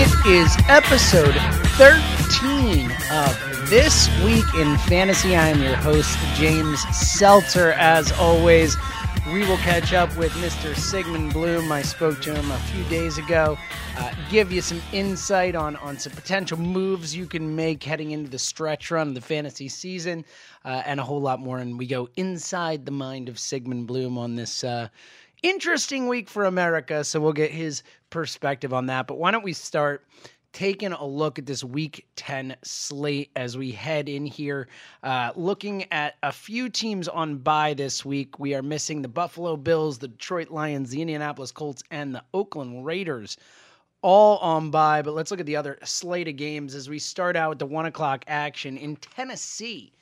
It is episode 13 of This Week in Fantasy. I am your host, James Seltzer. As always, we will catch up with Mr. Sigmund Bloom. I spoke to him a few days ago. Uh, give you some insight on, on some potential moves you can make heading into the stretch run of the fantasy season, uh, and a whole lot more. And we go inside the mind of Sigmund Bloom on this uh, interesting week for America. So we'll get his perspective on that. But why don't we start taking a look at this week 10 slate as we head in here uh, looking at a few teams on bye this week we are missing the buffalo bills the detroit lions the indianapolis colts and the oakland raiders all on bye but let's look at the other slate of games as we start out with the one o'clock action in tennessee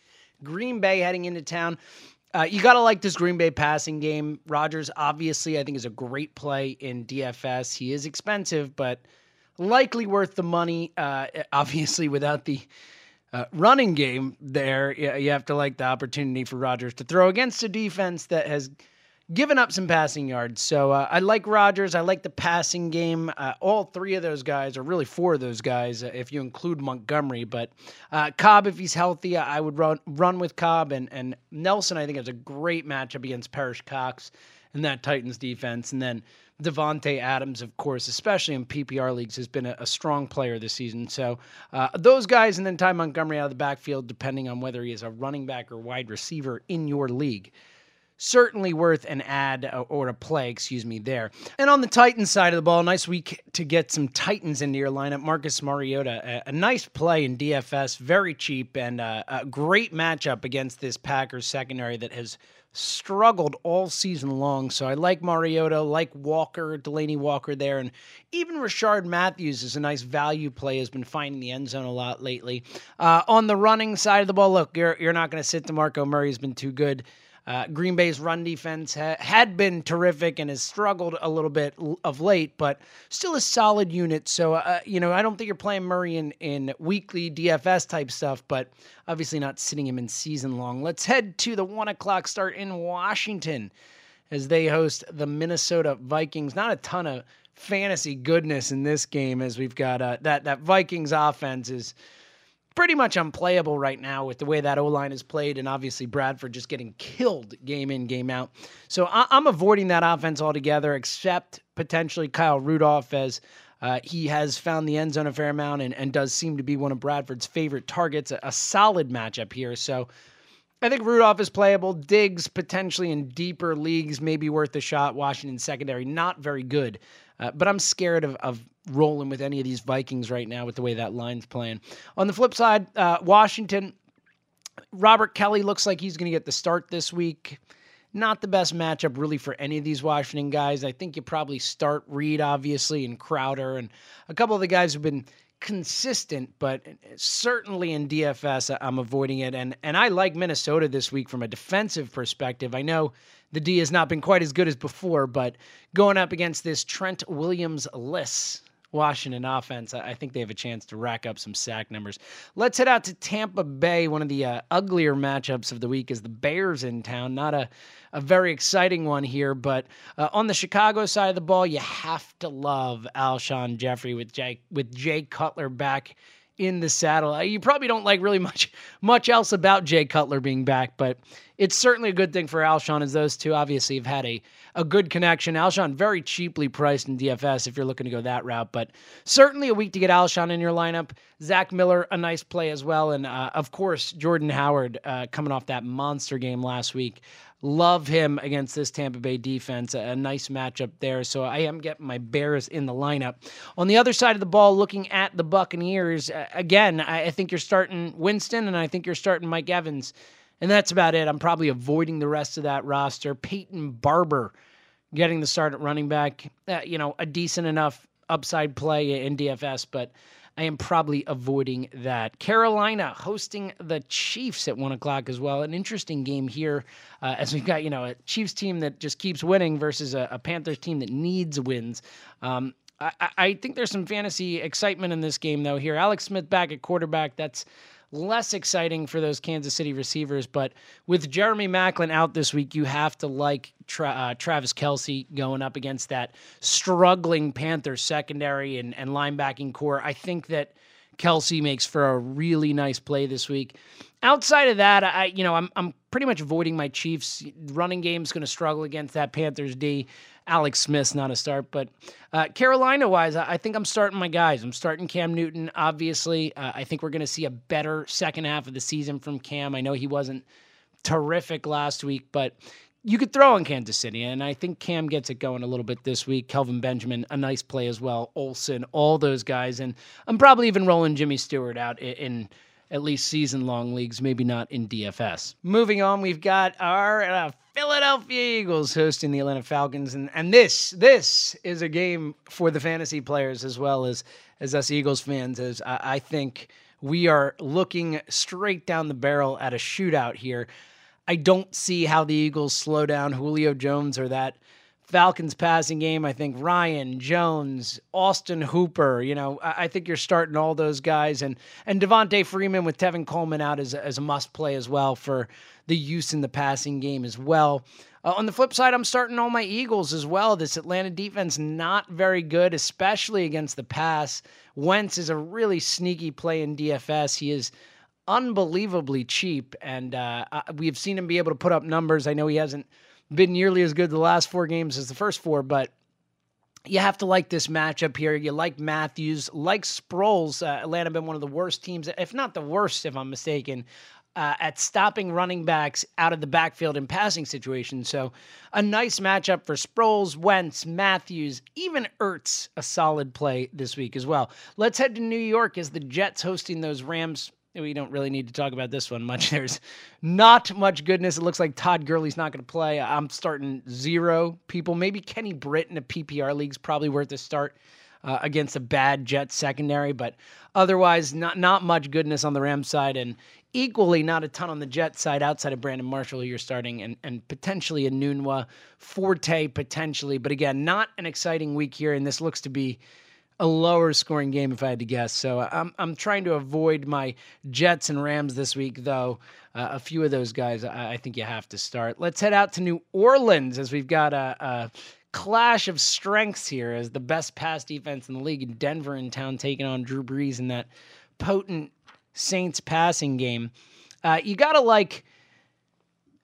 green bay heading into town uh, you got to like this Green Bay passing game. Rodgers, obviously, I think is a great play in DFS. He is expensive, but likely worth the money. Uh, obviously, without the uh, running game there, you have to like the opportunity for Rodgers to throw against a defense that has given up some passing yards. So uh, I like Rodgers. I like the passing game. Uh, all three of those guys, or really four of those guys, uh, if you include Montgomery. But uh, Cobb, if he's healthy, I would run run with Cobb and and Nelson. I think has a great matchup against Perrish Cox and that Titans defense, and then. Davante Adams, of course, especially in PPR leagues, has been a, a strong player this season. So uh, those guys, and then Ty Montgomery out of the backfield, depending on whether he is a running back or wide receiver in your league certainly worth an ad uh, or a play, excuse me, there. And on the Titans side of the ball, nice week to get some Titans into your lineup. Marcus Mariota, a, a nice play in DFS, very cheap, and uh, a great matchup against this Packers secondary that has struggled all season long. So I like Mariota, like Walker, Delanie Walker there, and even Rishard Matthews is a nice value play. Has been finding the end zone a lot lately. Uh, on the running side of the ball, look, you're you're not going to sit DeMarco Murray. Has been too good. Uh, Green Bay's run defense ha- had been terrific and has struggled a little bit l- of late, but still a solid unit. So, uh, you know, I don't think you're playing Murray in, in weekly DFS type stuff, but obviously not sitting him in season long. Let's head to the one o'clock start in Washington as they host the Minnesota Vikings. Not a ton of fantasy goodness in this game as we've got uh, that that Vikings offense is pretty much unplayable right now with the way that O line is played, and obviously Bradford just getting killed game in, game out. So I- am avoiding that offense altogether, except potentially Kyle Rudolph, as uh, he has found the end zone a fair amount and, and does seem to be one of Bradford's favorite targets. A, a solid matchup here. So I think Rudolph is playable. Diggs potentially in deeper leagues, maybe worth a shot. Washington secondary, not very good. Uh, but I'm scared of, of rolling with any of these Vikings right now with the way that line's playing. On the flip side, uh, Washington, Robert Kelley looks like he's going to get the start this week. Not the best matchup really for any of these Washington guys. I think you probably start Reed, obviously, and Crowder, and a couple of the guys who've been consistent, but certainly in DFS, I'm avoiding it. And and I like Minnesota this week from a defensive perspective. I know the D has not been quite as good as before, but going up against this Trent Williams list Washington offense, I think they have a chance to rack up some sack numbers. Let's head out to Tampa Bay. One of the uh, uglier matchups of the week is the Bears in town. Not a, a very exciting one here, but uh, on the Chicago side of the ball, you have to love Alshon Jeffery with Jay, with Jay Cutler back in the saddle. Uh, you probably don't like really much much else about Jay Cutler being back, but it's certainly a good thing for Alshon as those two obviously have had a, a good connection. Alshon very cheaply priced in DFS if you're looking to go that route, but certainly a week to get Alshon in your lineup. Zach Miller, a nice play as well, and uh, of course Jordan Howard uh, coming off that monster game last week. Love him against this Tampa Bay defense. A, nice matchup there. So I am getting my Bears in the lineup. On the other side of the ball, looking at the Buccaneers, uh, again, I, I think you're starting Winston and I think you're starting Mike Evans. And that's about it. I'm probably avoiding the rest of that roster. Peyton Barber getting the start at running back. Uh, you know, a decent enough upside play in DFS, but I am probably avoiding that. Carolina hosting the Chiefs at one o'clock as well. An interesting game here, uh, as we've got you know a Chiefs team that just keeps winning versus a, a Panthers team that needs wins. Um, I, I think there's some fantasy excitement in this game though. Here, Alex Smith back at quarterback. That's less exciting for those Kansas City receivers. But with Jeremy Maclin out this week, you have to like Tra- uh, Travis Kelce going up against that struggling Panthers secondary and, and linebacking corps. I think that Kelce makes for a really nice play this week. Outside of that, I you know I'm I'm pretty much avoiding my Chiefs. Running game's going to struggle against that Panthers D. Alex Smith's not a start, but uh, Carolina wise, I think I'm starting my guys. I'm starting Cam Newton. Obviously, uh, I think we're going to see a better second half of the season from Cam. I know he wasn't terrific last week, but you could throw on Kansas City, and I think Cam gets it going a little bit this week. Kelvin Benjamin, a nice play as well. Olsen, all those guys, and I'm probably even rolling Jimmy Stewart out in, at least season long leagues, maybe not in DFS. Moving on, we've got our uh, Philadelphia Eagles hosting the Atlanta Falcons, and and this this is a game for the fantasy players as well as as us Eagles fans. As I, I think we are looking straight down the barrel at a shootout here. I don't see how the Eagles slow down Julio Jones or that Falcons passing game, I think Ryan Jones, Austin Hooper, you know, I think you're starting all those guys and and Devonta Freeman with Tevin Coleman out as, as a must play as well for the use in the passing game as well. Uh, on the flip side, I'm starting all my Eagles as well. This Atlanta defense not very good, especially against the pass. Wentz is a really sneaky play in DFS. He is unbelievably cheap, and uh, we've seen him be able to put up numbers. I know he hasn't been nearly as good the last four games as the first four, but you have to like this matchup here. You like Matthews, like Sproles. Uh, Atlanta been one of the worst teams, if not the worst, if I'm mistaken, uh, at stopping running backs out of the backfield in passing situations. So a nice matchup for Sproles, Wentz, Matthews, even Ertz, a solid play this week as well. Let's head to New York as the Jets hosting those Rams we don't really need to talk about this one much. There's not much goodness. It looks like Todd Gurley's not going to play. I'm starting zero people. Maybe Kenny Britt in a PPR league's probably worth a start uh, against a bad Jets secondary, but otherwise, not not much goodness on the Rams side, and equally not a ton on the Jets side outside of Brandon Marshall, who you're starting, and and potentially Enunwa Forte potentially, but again, not an exciting week here, and this looks to be a lower scoring game if I had to guess. So I'm I'm trying to avoid my Jets and Rams this week, though. Uh, a few of those guys I, I, think you have to start. Let's head out to New Orleans as we've got a, a clash of strengths here as the best pass defense in the league in Denver in town taking on Drew Brees in that potent Saints passing game. Uh, you got to like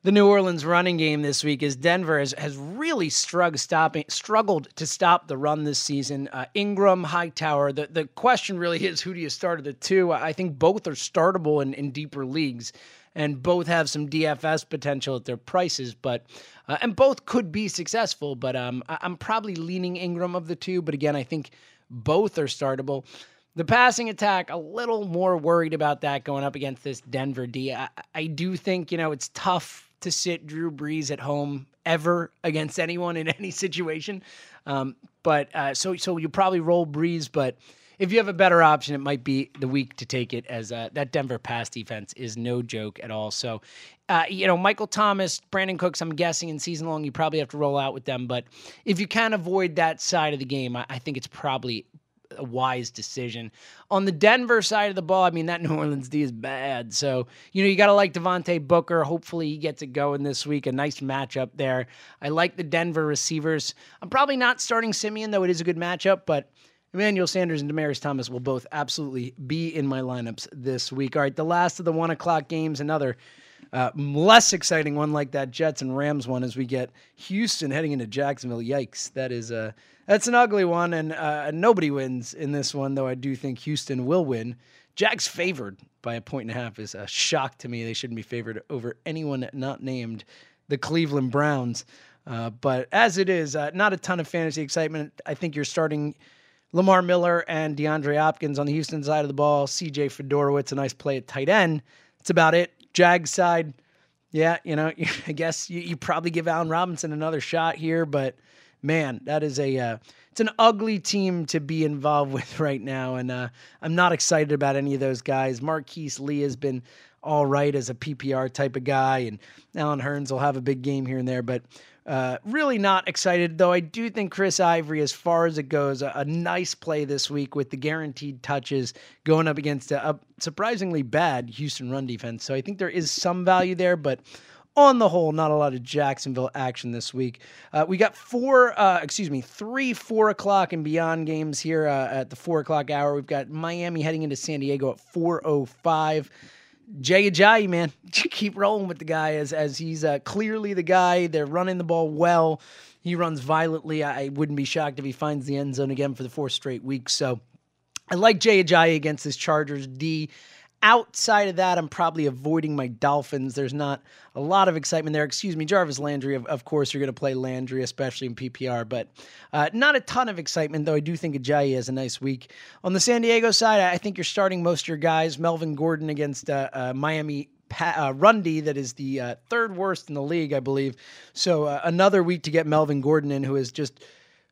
the New Orleans running game this week is Denver has, has really struggled stopping struggled to stop the run this season. Uh, Ingram, Hightower. The the question really is who do you start of the two? I think both are startable in, in deeper leagues, and both have some DFS potential at their prices. But uh, and both could be successful. But um, I, I'm probably leaning Ingram of the two. But again, I think both are startable. The passing attack, a little more worried about that going up against this Denver D. I, I do think, you know, it's tough to sit Drew Brees at home ever against anyone in any situation. Um, but uh, so so you probably roll Brees, but if you have a better option, it might be the week to take it as uh, that Denver pass defense is no joke at all. So, uh, you know, Michael Thomas, Brandin Cooks, I'm guessing in season long, you probably have to roll out with them. But if you can avoid that side of the game, I, I think it's probably a wise decision. On the Denver side of the ball, I mean, that New Orleans D is bad. So, you know, you got to like Devontae Booker. Hopefully he gets it going this week. A nice matchup there. I like the Denver receivers. I'm probably not starting Siemian, though it is a good matchup, but Emmanuel Sanders and Demaryius Thomas will both absolutely be in my lineups this week. All right, the last of the one o'clock games, another uh, less exciting one like that Jets and Rams one as we get Houston heading into Jacksonville. Yikes, that is a that's an ugly one, and uh, nobody wins in this one. Though I do think Houston will win. Jags favored by a point and a half is a shock to me. They shouldn't be favored over anyone not named the Cleveland Browns. Uh, but as it is, uh, not a ton of fantasy excitement. I think you're starting Lamar Miller and DeAndre Hopkins on the Houston side of the ball. CJ Fiedorowicz, a nice play at tight end. That's about it. Jag side, yeah, you know, I guess you, you probably give Allen Robinson another shot here, but man, that is a uh, it's an ugly team to be involved with right now, and uh, I'm not excited about any of those guys. Marquise Lee has been all right as a PPR type of guy, and Allen Hurns will have a big game here and there, but uh, really not excited, though I do think Chris Ivory, as far as it goes, a, a nice play this week with the guaranteed touches going up against a, a, surprisingly bad Houston run defense. So I think there is some value there, but on the whole, not a lot of Jacksonville action this week. Uh, we got four, uh, excuse me, three four o'clock and beyond games here uh, at the four o'clock hour. We've got Miami heading into San Diego at 405. Jay Ajayi, man, keep rolling with the guy as as he's uh, clearly the guy. They're running the ball well. He runs violently. I wouldn't be shocked if he finds the end zone again for the fourth straight week. So I like Jay Ajayi against this Chargers D. Outside of that, I'm probably avoiding my Dolphins. There's not a lot of excitement there. Excuse me, Jarvis Landry. Of, of course, you're going to play Landry, especially in PPR, but uh, not a ton of excitement, though I do think Ajayi has a nice week. On the San Diego side, I think you're starting most of your guys. Melvin Gordon against uh, uh, Miami uh, run D that is the uh, third worst in the league, I believe. So uh, another week to get Melvin Gordon in, who is just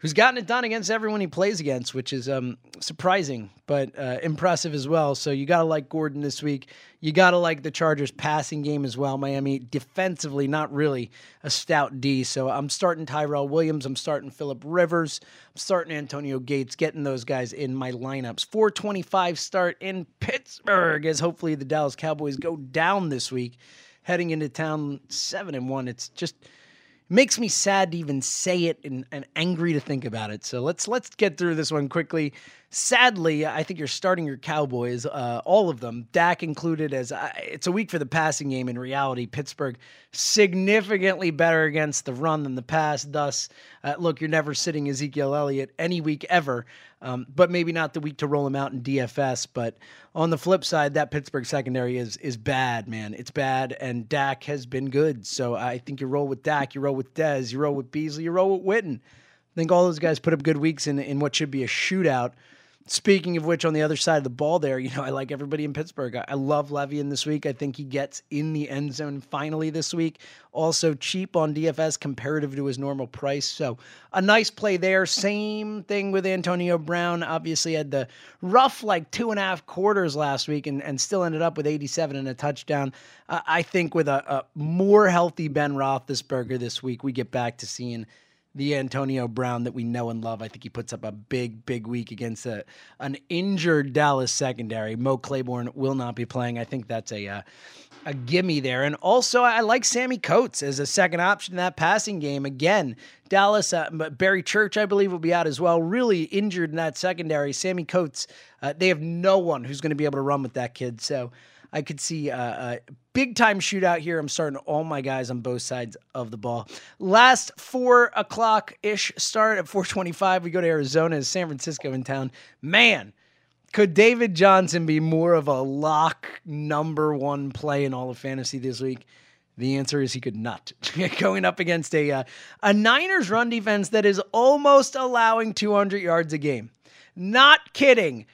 who's gotten it done against everyone he plays against, which is um, surprising but uh, impressive as well. So you got to like Gordon this week. You got to like the Chargers passing game as well. Miami defensively, not really a stout D. So I'm starting Tyrell Williams. I'm starting Philip Rivers. I'm starting Antonio Gates, getting those guys in my lineups. 425 start in Pittsburgh as hopefully the Dallas Cowboys go down this week, heading into town seven and one. It's just makes me sad to even say it and, and angry to think about it. So let's let's get through this one quickly. Sadly, I think you're starting your Cowboys, uh, all of them, Dak included. As uh, it's a week for the passing game. In reality, Pittsburgh significantly better against the run than the pass. Thus, uh, look, you're never sitting Ezekiel Elliott any week ever, um, but maybe not the week to roll him out in DFS. But on the flip side, that Pittsburgh secondary is is bad, man. It's bad, and Dak has been good. So I think you roll with Dak, you roll with Dez, you roll with Beasley, you roll with Witten. I think all those guys put up good weeks in in what should be a shootout. Speaking of which, on the other side of the ball, there, you know, I like everybody in Pittsburgh. I, love Le'Veon this week. I think he gets in the end zone finally this week. Also cheap on DFS comparative to his normal price. So a nice play there. Same thing with Antonio Brown. Obviously had the rough like two and a half quarters last week and, and still ended up with 87 and a touchdown. Uh, I think with a, a more healthy Ben Roethlisberger this week, we get back to seeing the Antonio Brown that we know and love. I think he puts up a big, big week against a, an injured Dallas secondary. Mo Claiborne will not be playing. I think that's a uh, a gimme there. And also, I like Sammy Coates as a second option in that passing game. Again, Dallas, uh, Barry Church, I believe, will be out as well. Really injured in that secondary. Sammy Coates, uh, they have no one who's going to be able to run with that kid. So I could see a, a big time shootout here. I'm starting all my guys on both sides of the ball. Last four o'clock ish start at 425. We go to Arizona, San Francisco in town. Man, could David Johnson be more of a lock number one play in all of fantasy this week? The answer is he could not. Going up against a uh, a Niners run defense that is almost allowing 200 yards a game. Not kidding.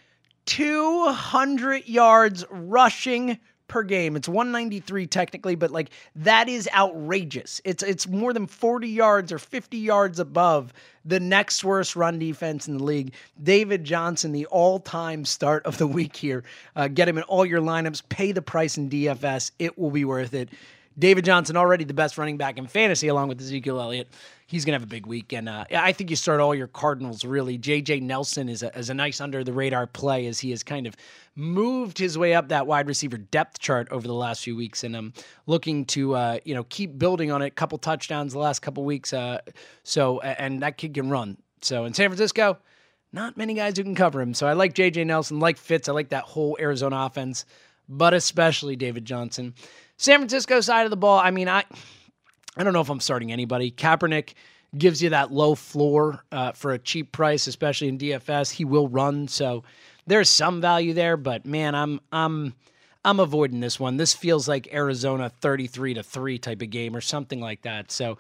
200 yards rushing per game. It's 193 technically, but like that is outrageous. It's it's more than 40 yards or 50 yards above the next worst run defense in the league. David Johnson, the all-time start of the week here. Uh, get him in all your lineups. Pay the price in DFS. It will be worth it. David Johnson already the best running back in fantasy, along with Ezekiel Elliott. He's gonna have a big week, and uh, I think you start all your Cardinals really. J.J. Nelson is a, is a nice under the radar play as he has kind of moved his way up that wide receiver depth chart over the last few weeks, and I'm looking to uh, you know keep building on it. A couple touchdowns the last couple weeks, uh, so and that kid can run. So in San Francisco, not many guys who can cover him. So I like J.J. Nelson, like Fitz. I like that whole Arizona offense, but especially David Johnson. San Francisco side of the ball, I mean, I I don't know if I'm starting anybody. Kaepernick gives you that low floor uh, for a cheap price, especially in DFS. He will run, so there's some value there. But man, I'm I'm I'm avoiding this one. This feels like Arizona 33 to three type of game or something like that. So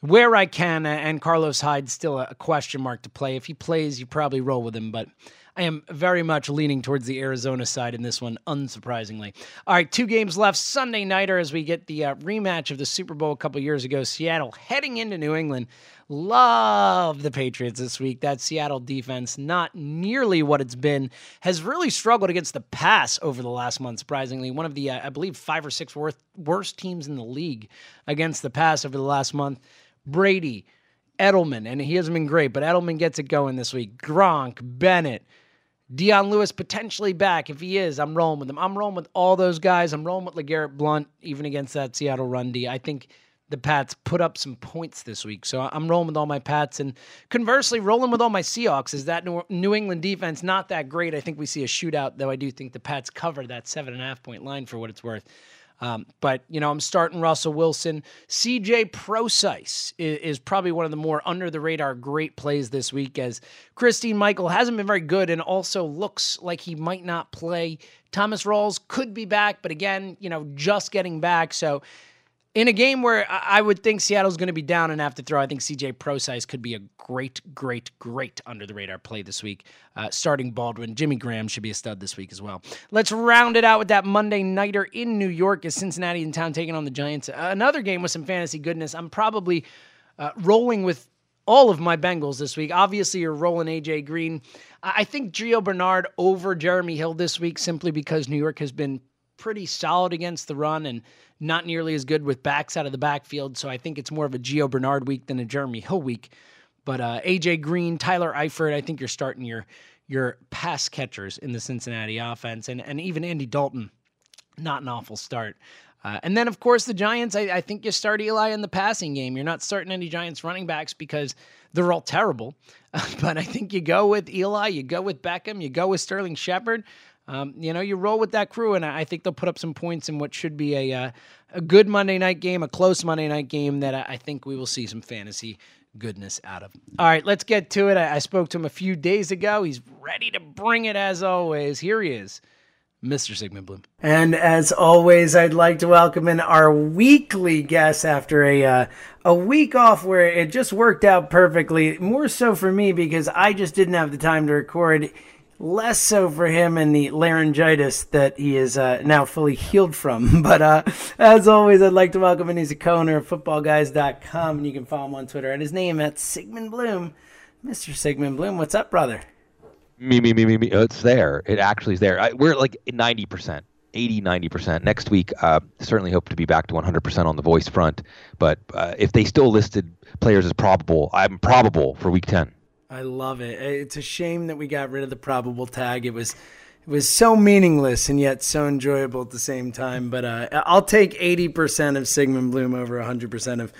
where I can, and Carlos Hyde's still a question mark to play. If he plays, you probably roll with him, but I am very much leaning towards the Arizona side in this one, unsurprisingly. All right, two games left Sunday nighter as we get the uh, rematch of the Super Bowl a couple years ago. Seattle heading into New England. Love the Patriots this week. That Seattle defense, not nearly what it's been, has really struggled against the pass over the last month, surprisingly. One of the, uh, I believe, five or six worst, worst teams in the league against the pass over the last month. Brady, Edelman, and he hasn't been great, but Edelman gets it going this week. Gronk, Bennett, Dion Lewis potentially back. If he is, I'm rolling with him. I'm rolling with all those guys. I'm rolling with LeGarrette Blunt, even against that Seattle run D. I think the Pats put up some points this week. So I'm rolling with all my Pats. And conversely, rolling with all my Seahawks. Is that New England defense not that great? I think we see a shootout, though I do think the Pats cover that seven and a half point line for what it's worth. Um, but, you know, I'm starting Russell Wilson. CJ Prosise is, is, probably one of the more under the radar great plays this week as Christine Michael hasn't been very good and also looks like he might not play. Thomas Rawls could be back, but again, you know, just getting back. So in a game where I would think Seattle's going to be down and have to throw, I think CJ Prosise could be a great, great, great under the radar play this week. Uh, starting Baldwin, Jimmy Graham should be a stud this week as well. Let's round it out with that Monday nighter in New York as Cincinnati in town taking on the Giants. Uh, another game with some fantasy goodness. I'm probably uh, rolling with all of my Bengals this week. Obviously, you're rolling AJ Green. I think Gio Bernard over Jeremy Hill this week simply because New York has been pretty solid against the run and not nearly as good with backs out of the backfield. So I think it's more of a Gio Bernard week than a Jeremy Hill week. But uh, AJ Green, Tyler Eifert, I think you're starting your your pass catchers in the Cincinnati offense, and and even Andy Dalton, not an awful start. Uh, and then, of course, the Giants. I, I, think you start Eli in the passing game. You're not starting any Giants running backs because they're all terrible. but I think you go with Eli, you go with Beckham, you go with Sterling Shepard um, you know, you roll with that crew, and I think they'll put up some points in what should be a uh, a good Monday night game, a close Monday night game that I think we will see some fantasy goodness out of. All right, let's get to it. I, I spoke to him a few days ago. He's ready to bring it as always. Here he is. Mr. Sigmund Bloom. And as always, I'd like to welcome in our weekly guest after a uh, a week off where it just worked out perfectly. More so for me because I just didn't have the time to record less so for him and the laryngitis that he is uh, now fully healed from. But uh, as always, I'd like to welcome in. He's a co-owner of footballguys.com, and you can follow him on Twitter at his name at Sigmund Bloom. Mr. Sigmund Bloom, what's up, brother? Me, me, me, me, me. Oh, it's there. It actually is there. I, we're like 90%. 80 90% next week uh, certainly hope to be back to 100% on the voice front but uh, if they still listed players as probable i'm probable for week 10 I love it. It's a shame that we got rid of the probable tag. It was it was so meaningless and yet so enjoyable at the same time. But uh, I'll take eighty percent of Sigmund Bloom over hundred percent of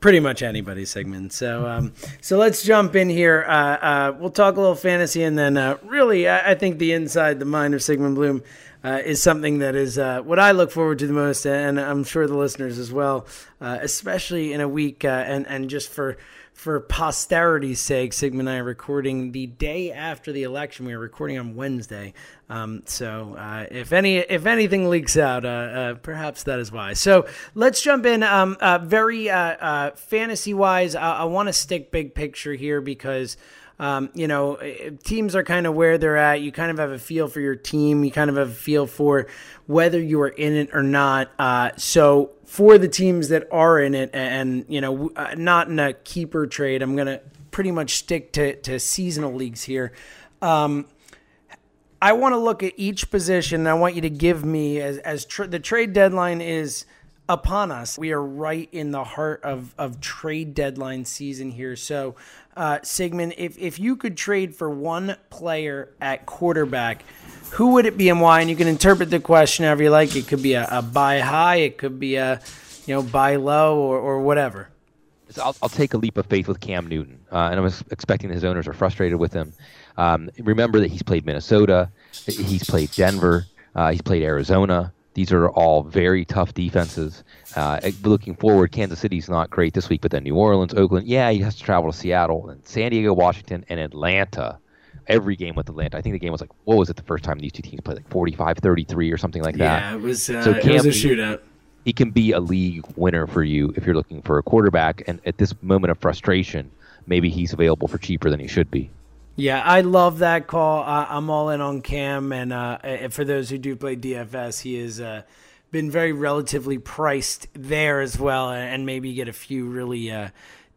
pretty much anybody's Sigmund. So um, so let's jump in here. Uh, uh, we'll talk a little fantasy and then uh, really I, I, think the inside the mind of Sigmund Bloom. Uh, is something that is uh, what I look forward to the most, and I'm sure the listeners as well, especially in a week and and just for for posterity's sake, Sigmund and I are recording the day after the election. We are recording on Wednesday, um, so uh, if any if anything leaks out, uh, uh, perhaps that is why. So let's jump in. Um, uh, very uh, uh, fantasy wise, I, I want to stick big picture here because. Um, you know, teams are kind of where they're at. You kind of have a feel for your team. You kind of have a feel for whether you are in it or not. so for the teams that are in it and, you know, uh, not in a keeper trade, I'm going to pretty much stick to, to seasonal leagues here. Um, I want to look at each position. I want you to give me as, as the trade deadline is upon us. We are right in the heart of, of trade deadline season here. So, uh, Sigmund, if, if you could trade for one player at quarterback, who would it be and why? And you can interpret the question however you like. It could be a, a buy high, it could be a you know buy low, or, or whatever. I'll, I'll take a leap of faith with Cam Newton, uh, and I'm expecting his owners are frustrated with him. Um, remember that he's played Minnesota, he's played Denver, uh, he's played Arizona. These are all very tough defenses. Uh, looking forward, Kansas City's not great this week, but then New Orleans, Oakland, yeah, he has to travel to Seattle, and San Diego, Washington, and Atlanta. Every game with Atlanta. I think the game was like, what was it the first time these two teams played? Like 45 33 or something like that. Yeah, it was, uh, so it was a shootout. He can be a league winner for you if you're looking for a quarterback. And at this moment of frustration, maybe he's available for cheaper than he should be. Yeah, I love that call. I'm all in on Cam, and uh, for those who do play DFS, he has uh, been very relatively priced there as well, and maybe get a few really uh,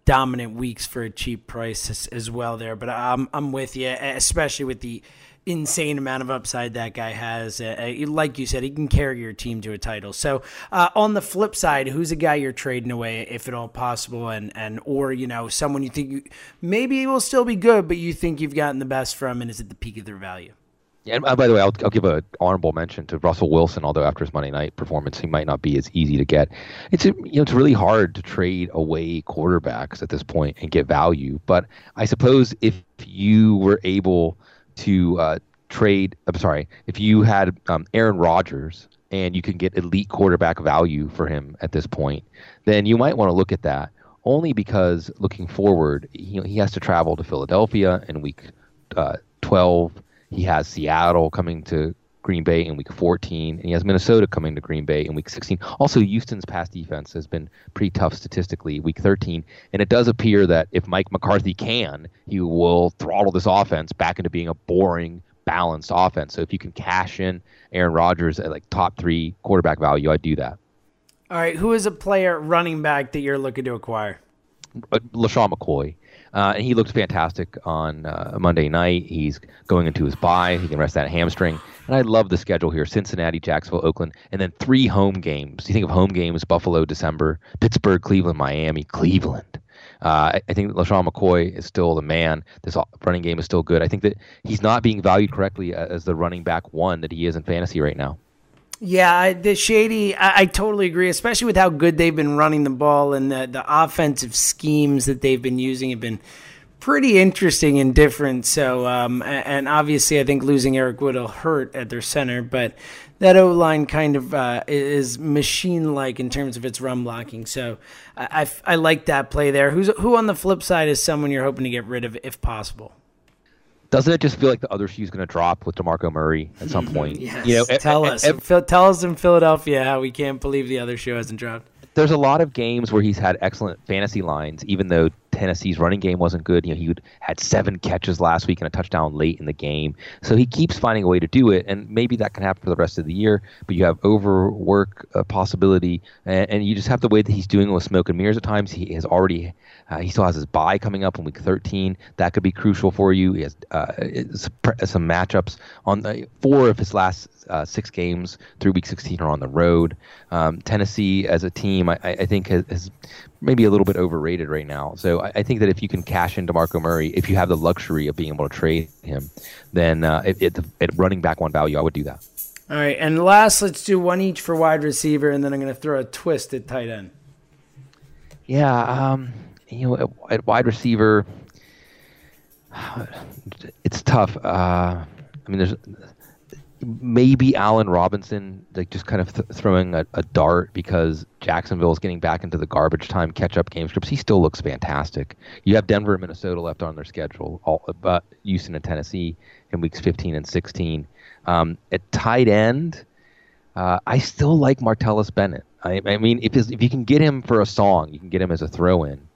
dominant weeks for a cheap price as, as, well there. But I'm I'm with you, especially with the insane amount of upside that guy has. Uh, uh, like you said, he can carry your team to a title. So uh, on the flip side, who's a guy you're trading away if at all possible, and and or you know someone you think you, maybe will still be good, but you think you've gotten the best from, and is at the peak of their value. Yeah, and by the way, I'll, I'll give an honorable mention to Russell Wilson. Although after his Monday night performance, he might not be as easy to get. It's you know it's really hard to trade away quarterbacks at this point and get value. But I suppose if you were able to uh, trade. I'm sorry, if you had um, Aaron Rodgers and you can get elite quarterback value for him at this point, then you might want to look at that. Only because looking forward, he, he has to travel to Philadelphia in week uh, 12. He has Seattle coming to Green Bay in week 14, and he has Minnesota coming to Green Bay in week 16. Also, Houston's pass defense has been pretty tough statistically, week 13, and it does appear that if Mike McCarthy can, he will throttle this offense back into being a boring, balanced offense. So if you can cash in Aaron Rodgers at like top three quarterback value, I'd do that. All right, who is a player running back that you're looking to acquire? Uh, LeSean McCoy. Uh, and he looked fantastic on uh, Monday night. He's going into his bye. He can rest that hamstring. And I love the schedule here Cincinnati, Jacksonville, Oakland, and then three home games. You think of home games Buffalo, December, Pittsburgh, Cleveland, Miami, Cleveland. Uh, I, I, think LeSean McCoy is still the man. This running game is still good. I think that he's not being valued correctly as the running back one that he is in fantasy right now. Yeah, the shady. I, I, totally agree, especially with how good they've been running the ball and the the offensive schemes that they've been using have been pretty interesting and different. So, um, and obviously, I think losing Eric Wood will hurt at their center, but that O line kind of uh, is machine like in terms of its run blocking. So, I, I, I like that play there. Who's who on the flip side is someone you're hoping to get rid of if possible? Doesn't it just feel like the other shoe's going to drop with Demarco Murray at some point? yes. You know, tell us, tell us in Philadelphia how we can't believe the other shoe hasn't dropped. There's a lot of games where he's had excellent fantasy lines, even though Tennessee's running game wasn't good. You know, he had seven catches last week and a touchdown late in the game. So he keeps finding a way to do it, and maybe that can happen for the rest of the year. But you have overwork uh, possibility, and, and, you just have the way that he's doing it with smoke and mirrors at times. He has already, uh, he still has his bye coming up in week 13. That could be crucial for you. He has uh, some matchups on the, four of his last uh, six games through week 16 are on the road. Um, Tennessee as a team, I, I think, has, has, maybe a little bit overrated right now. So I, I, think that if you can cash in DeMarco Murray, if you have the luxury of being able to trade him, then uh, it, at running back one value, I would do that. All right, and last, let's do one each for wide receiver, and then I'm going to throw a twist at tight end. Yeah, um, you know, at, at, wide receiver, it's tough. Uh, I mean, there's maybe Allen Robinson, like just kind of th- throwing a, a, dart because Jacksonville is getting back into the garbage time catch up game scripts. He still looks fantastic. You have Denver and Minnesota left on their schedule, all, but Houston and Tennessee in weeks 15 and 16. Um, at tight end, uh, I still like Martellus Bennett. I, I mean, if, if you can get him for a song, you can get him as a throw in.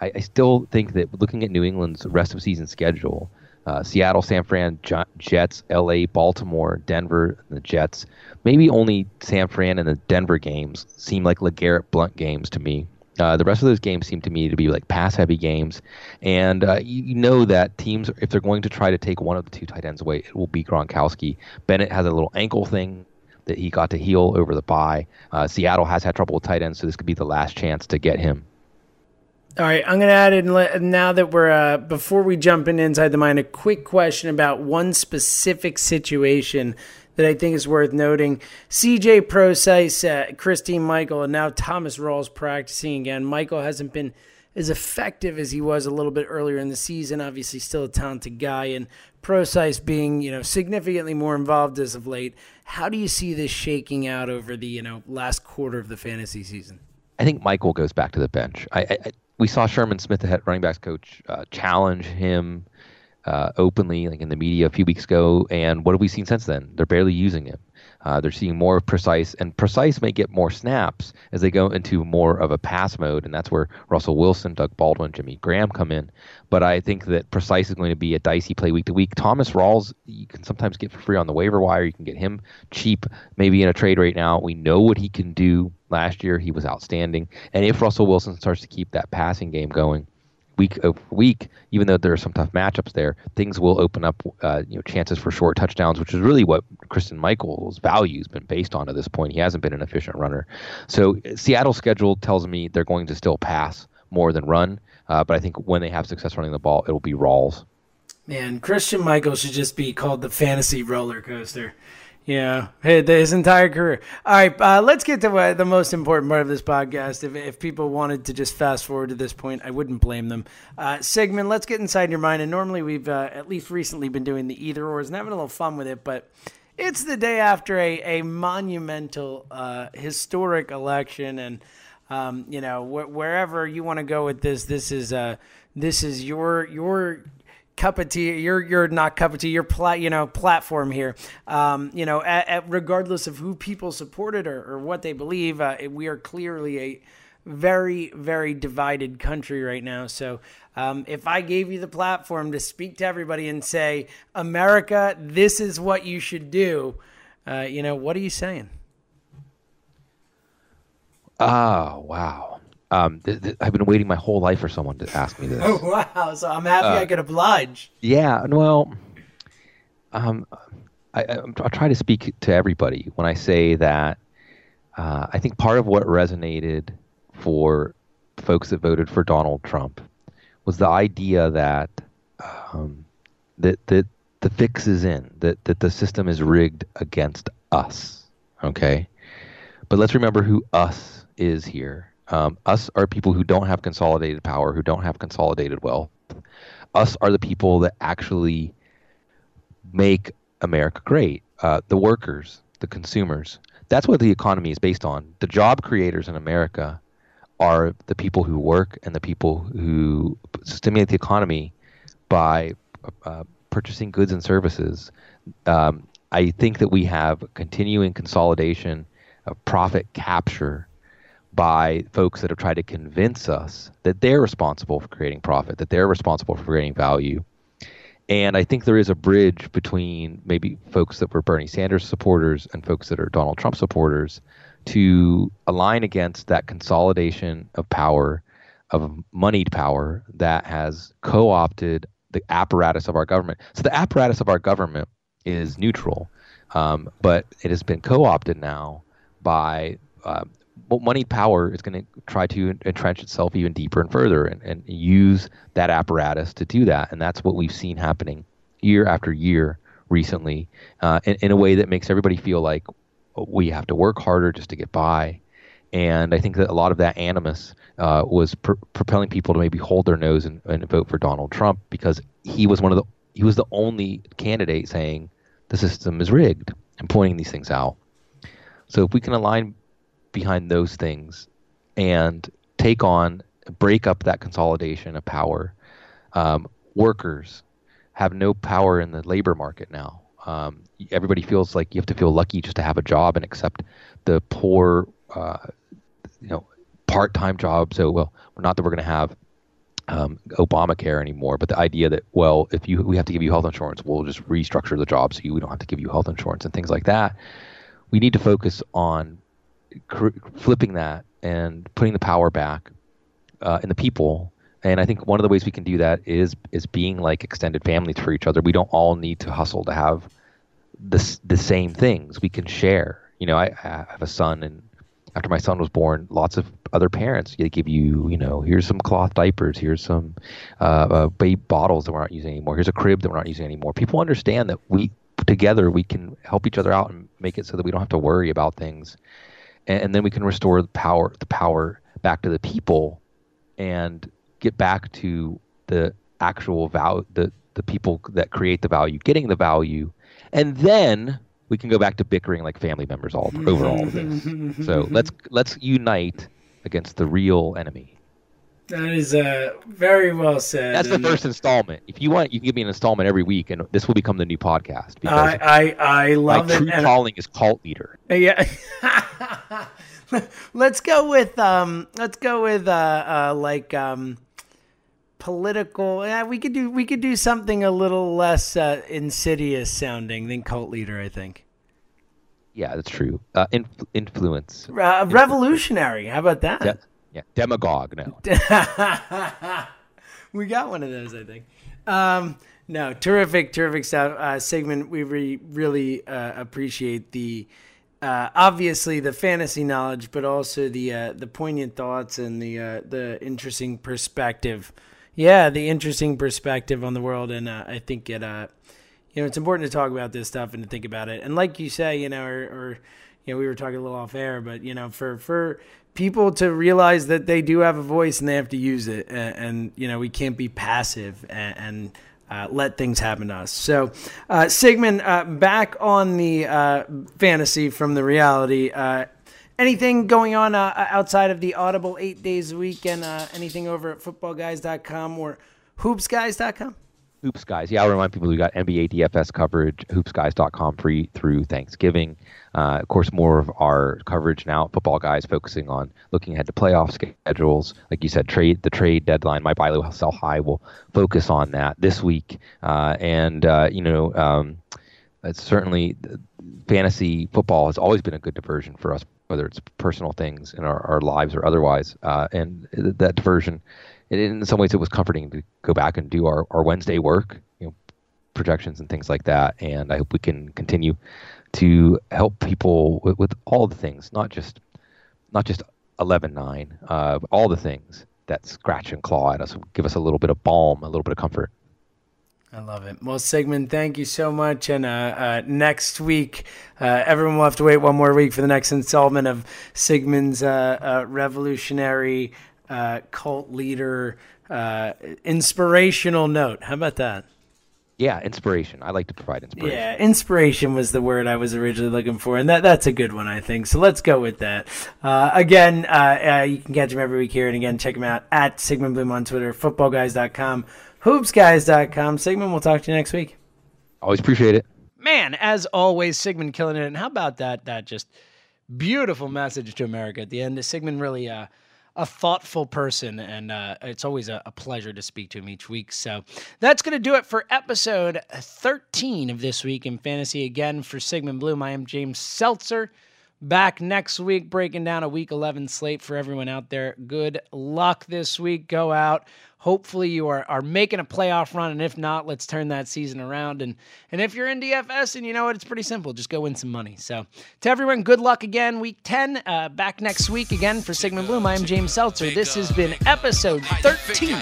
I, I still think that looking at New England's rest of season schedule, uh, Seattle, San Fran, Jets, L.A., Baltimore, Denver, the Jets. Maybe only San Fran and the Denver games seem like LeGarrette Blunt games to me. Uh, the rest of those games seem to me to be like pass heavy games. And uh, you, you, know that teams, if they're going to try to take one of the two tight ends away, it will be Gronkowski. Bennett has a little ankle thing. that he got to heal over the bye. Uh, Seattle has had trouble with tight ends, so this could be the last chance to get him. All right, I'm going to add in now that we're uh, before we jump in inside the mind, a quick question about one specific situation that I think is worth noting. CJ Prosise, uh, Christine Michael, and now Thomas Rawls practicing again. Michael hasn't been as effective as he was a little bit earlier in the season. Obviously, still a talented guy, and Prosise being you know significantly more involved as of late. How do you see this shaking out over the you know last quarter of the fantasy season? I think Michael goes back to the bench. I, I we saw Sherman Smith, the head running backs coach, uh, challenge him uh, openly, like in the media a few weeks ago. And what have we seen since then? They're barely using him. Uh, they're seeing more Prosise, and Prosise may get more snaps as they go into more of a pass mode, and that's where Russell Wilson, Doug Baldwin, Jimmy Graham come in. But I think that Prosise is going to be a dicey play week to week. Thomas Rawls, you can sometimes get for free on the waiver wire. You can get him cheap, maybe in a trade right now. We know what he can do. Last year, he was outstanding. And if Russell Wilson starts to keep that passing game going, week over week, even though there are some tough matchups there, things will open up, uh, you know, chances for short touchdowns, which is really what Christine Michael's value has been based on at this point. He hasn't been an efficient runner. So Seattle's schedule tells me they're going to still pass more than run, uh, but I think when they have success running the ball, it'll be Rawls. Man, Christian Michael should just be called the fantasy roller coaster. Yeah, his entire career. All right, uh, let's get to uh, the most important part of this podcast. If, if people wanted to just fast forward to this point, I wouldn't blame them. Uh, Sigmund, let's get inside your mind. And normally we've uh, at least recently been doing the either ors and having a little fun with it, but it's the day after a, a monumental, uh, historic election, and um, you know wh- wherever you want to go with this, this is uh, this is your your cup of tea you're you're not cup of tea your plat you know platform here. Um, you know at, at regardless of who people supported or, or what they believe uh, we are clearly a very very divided country right now. So um, if i gave you the platform to speak to everybody and say america this is what you should do uh, you know what are you saying? Oh wow um, th- th- I've been waiting my whole life for someone to ask me this. Oh wow! So I'm happy uh, I could oblige. Yeah. Well, um, I, I, I, try to speak to everybody when I say that. Uh, I think part of what resonated for folks that voted for Donald Trump was the idea that um, that that the fix is in that that the system is rigged against us. Okay, but let's remember who us is here um, us are people who don't have consolidated power, who don't have consolidated wealth. Us are the people that actually make America great. Uh, the workers, the consumers. That's what the economy is based on. The job creators in America are the people who work and the people who stimulate the economy by uh, purchasing goods and services. Um, I think that we have continuing consolidation of profit capture by folks that have tried to convince us that they're responsible for creating profit, that they're responsible for creating value. And I think there is a bridge between maybe folks that were Bernie Sanders supporters and folks that are Donald Trump supporters to align against that consolidation of power, of moneyed power that has co opted the apparatus of our government. So the apparatus of our government is neutral, um, but it has been co opted now by uh, moneyed power is going to try to entrench itself even deeper and further and, and use that apparatus to do that. And that's what we've seen happening year after year recently uh, in, in a way that makes everybody feel like we have to work harder just to get by. And I think that a lot of that animus uh, was pr- propelling people to maybe hold their nose and, and vote for Donald Trump because he was one of the he was the only candidate saying the system is rigged and pointing these things out. So if we can align behind those things and take on, break up that consolidation of power. Um, workers have no power in the labor market now. Um, everybody feels like you have to feel lucky just to have a job and accept the poor, uh, you know, part-time job. So, well, not that we're going to have um, Obamacare anymore, but the idea that well, if you we have to give you health insurance, we'll just restructure the job so you, we don't have to give you health insurance and things like that. We need to focus on flipping that and putting the power back uh, in the people. And I think one of the ways we can do that is is being like extended families for each other. We don't all need to hustle to have the the same things. We can share, You know, I, I have a son, and after my son was born, lots of other parents they give you, you know, here's some cloth diapers, here's some uh, uh, baby bottles that we're not using anymore, here's a crib that we're not using anymore. People understand that we together we can help each other out and make it so that we don't have to worry about things, and, and then we can restore the power the power back to the people, and get back to the actual value the the people that create the value getting the value, and then we can go back to bickering like family members all over all of this. so let's let's unite against the real enemy. That is uh, very well said. That's the first installment. If you want, you can give me an installment every week, and this will become the new podcast. I I, I love my it. true calling is cult leader. Yeah. let's go with um. Let's go with uh, uh like um political. Yeah, we could do we could do something a little less uh, insidious sounding than cult leader. I think. Yeah, that's true. Uh, inf- influence. Uh, revolutionary. How about that? De- yeah, demagogue. No. we got one of those, I think. Um, no, terrific, terrific stuff, uh, Sigmund. We re- really uh, appreciate the. Uh, obviously the fantasy knowledge, but also the uh, the poignant thoughts and the uh, the interesting perspective yeah, the interesting perspective on the world, and uh, I think it, you know, it's important to talk about this stuff and to think about it. And like you say, you know, or, or you know, we were talking a little off air, but you know, for for people to realize that they do have a voice and they have to use it, and, and you know, we can't be passive and. and uh, let things happen to us. So, uh, Sigmund, uh, back on the uh, fantasy from the reality. Uh, anything going on uh, outside of the Audible eight days a week and anything over at footballguys.com or hoopsguys.com? Hoops Guys. Yeah, I'll remind people we got NBA DFS coverage, hoopsguys.com free through Thanksgiving. Uh, of course, more of our coverage now, Football Guys, focusing on looking ahead to playoff schedules. Like you said, trade the trade deadline. My buy low, sell high will focus on that this week. Uh, and, uh, you know, um, it's certainly fantasy football has always been a good diversion for us whether it's personal things in our, our lives or otherwise. Uh, and that diversion, in some ways, it was comforting to go back and do our, our Wednesday work, you know, projections and things like that. And I hope we can continue to help people with, with all the things, not just not just 11-9, uh, all the things that scratch and claw at us, give us a little bit of balm, a little bit of comfort. I love it. Well, Sigmund, thank you so much. And uh, uh, next week, uh, everyone will have to wait one more week for the next installment of Sigmund's uh, uh, revolutionary uh, cult leader uh, inspirational note. How about that? Yeah, inspiration. I like to provide inspiration. Yeah, inspiration was the word I was originally looking for, and that that's a good one, I think. So let's go with that. Uh, again, uh, uh, you can catch him every week here, and again, check him out at Sigmund Bloom on Twitter, footballguys.com hoopsguys.com. Sigmund, we'll talk to you next week. Always appreciate it. Man, as always, Sigmund killing it. And how about that? That just beautiful message to America at the end. Sigmund really uh, a thoughtful person, and uh, it's always a, a, pleasure to speak to him each week. So that's going to do it for episode 13 of This Week in Fantasy. Again, for Sigmund Bloom, I am James Seltzer. Back next week, breaking down a week 11 slate for everyone out there. Good luck this week. Go out, Hopefully you are, are making a playoff run, and if not, let's turn that season around. And and if you're in DFS, and you know what, it's pretty simple, just go win some money. So to everyone, good luck again, week 10. Uh, back next week again for Sigmund Bloom. I am James Seltzer. This has been episode 13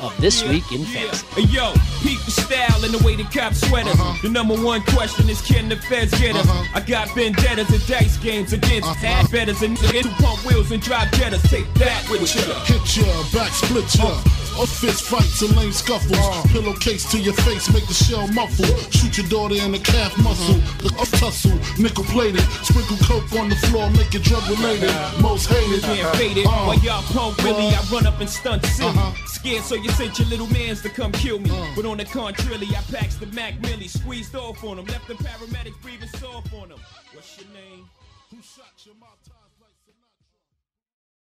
of This Week in Fantasy. Hey, yo, people style and the way they cop sweaters. Uh-huh. The number one question is can the feds get us? Uh-huh. I got vendettas and dice games against uh-huh. betters and two pump wheels and drive jettas. Take that with you. Hit ya, back split ya. Or fist fights and lame scuffles. Uh. Pillowcase to your face, make the shell muffle. Shoot your daughter in the calf muscle. Uh-huh. A tussle, nickel plated. Sprinkle coke on the floor, make it drug related. Most hated. Can't faded. Uh. While y'all punk Willie, I run up and stunt silly. Uh-huh. Scared, so you sent your little mans to come kill me. Uh. But on the contrary, I packs the Mac Millie, squeezed off on them, left the paramedics breathing soft on them. What's your name? Who shot your mouth?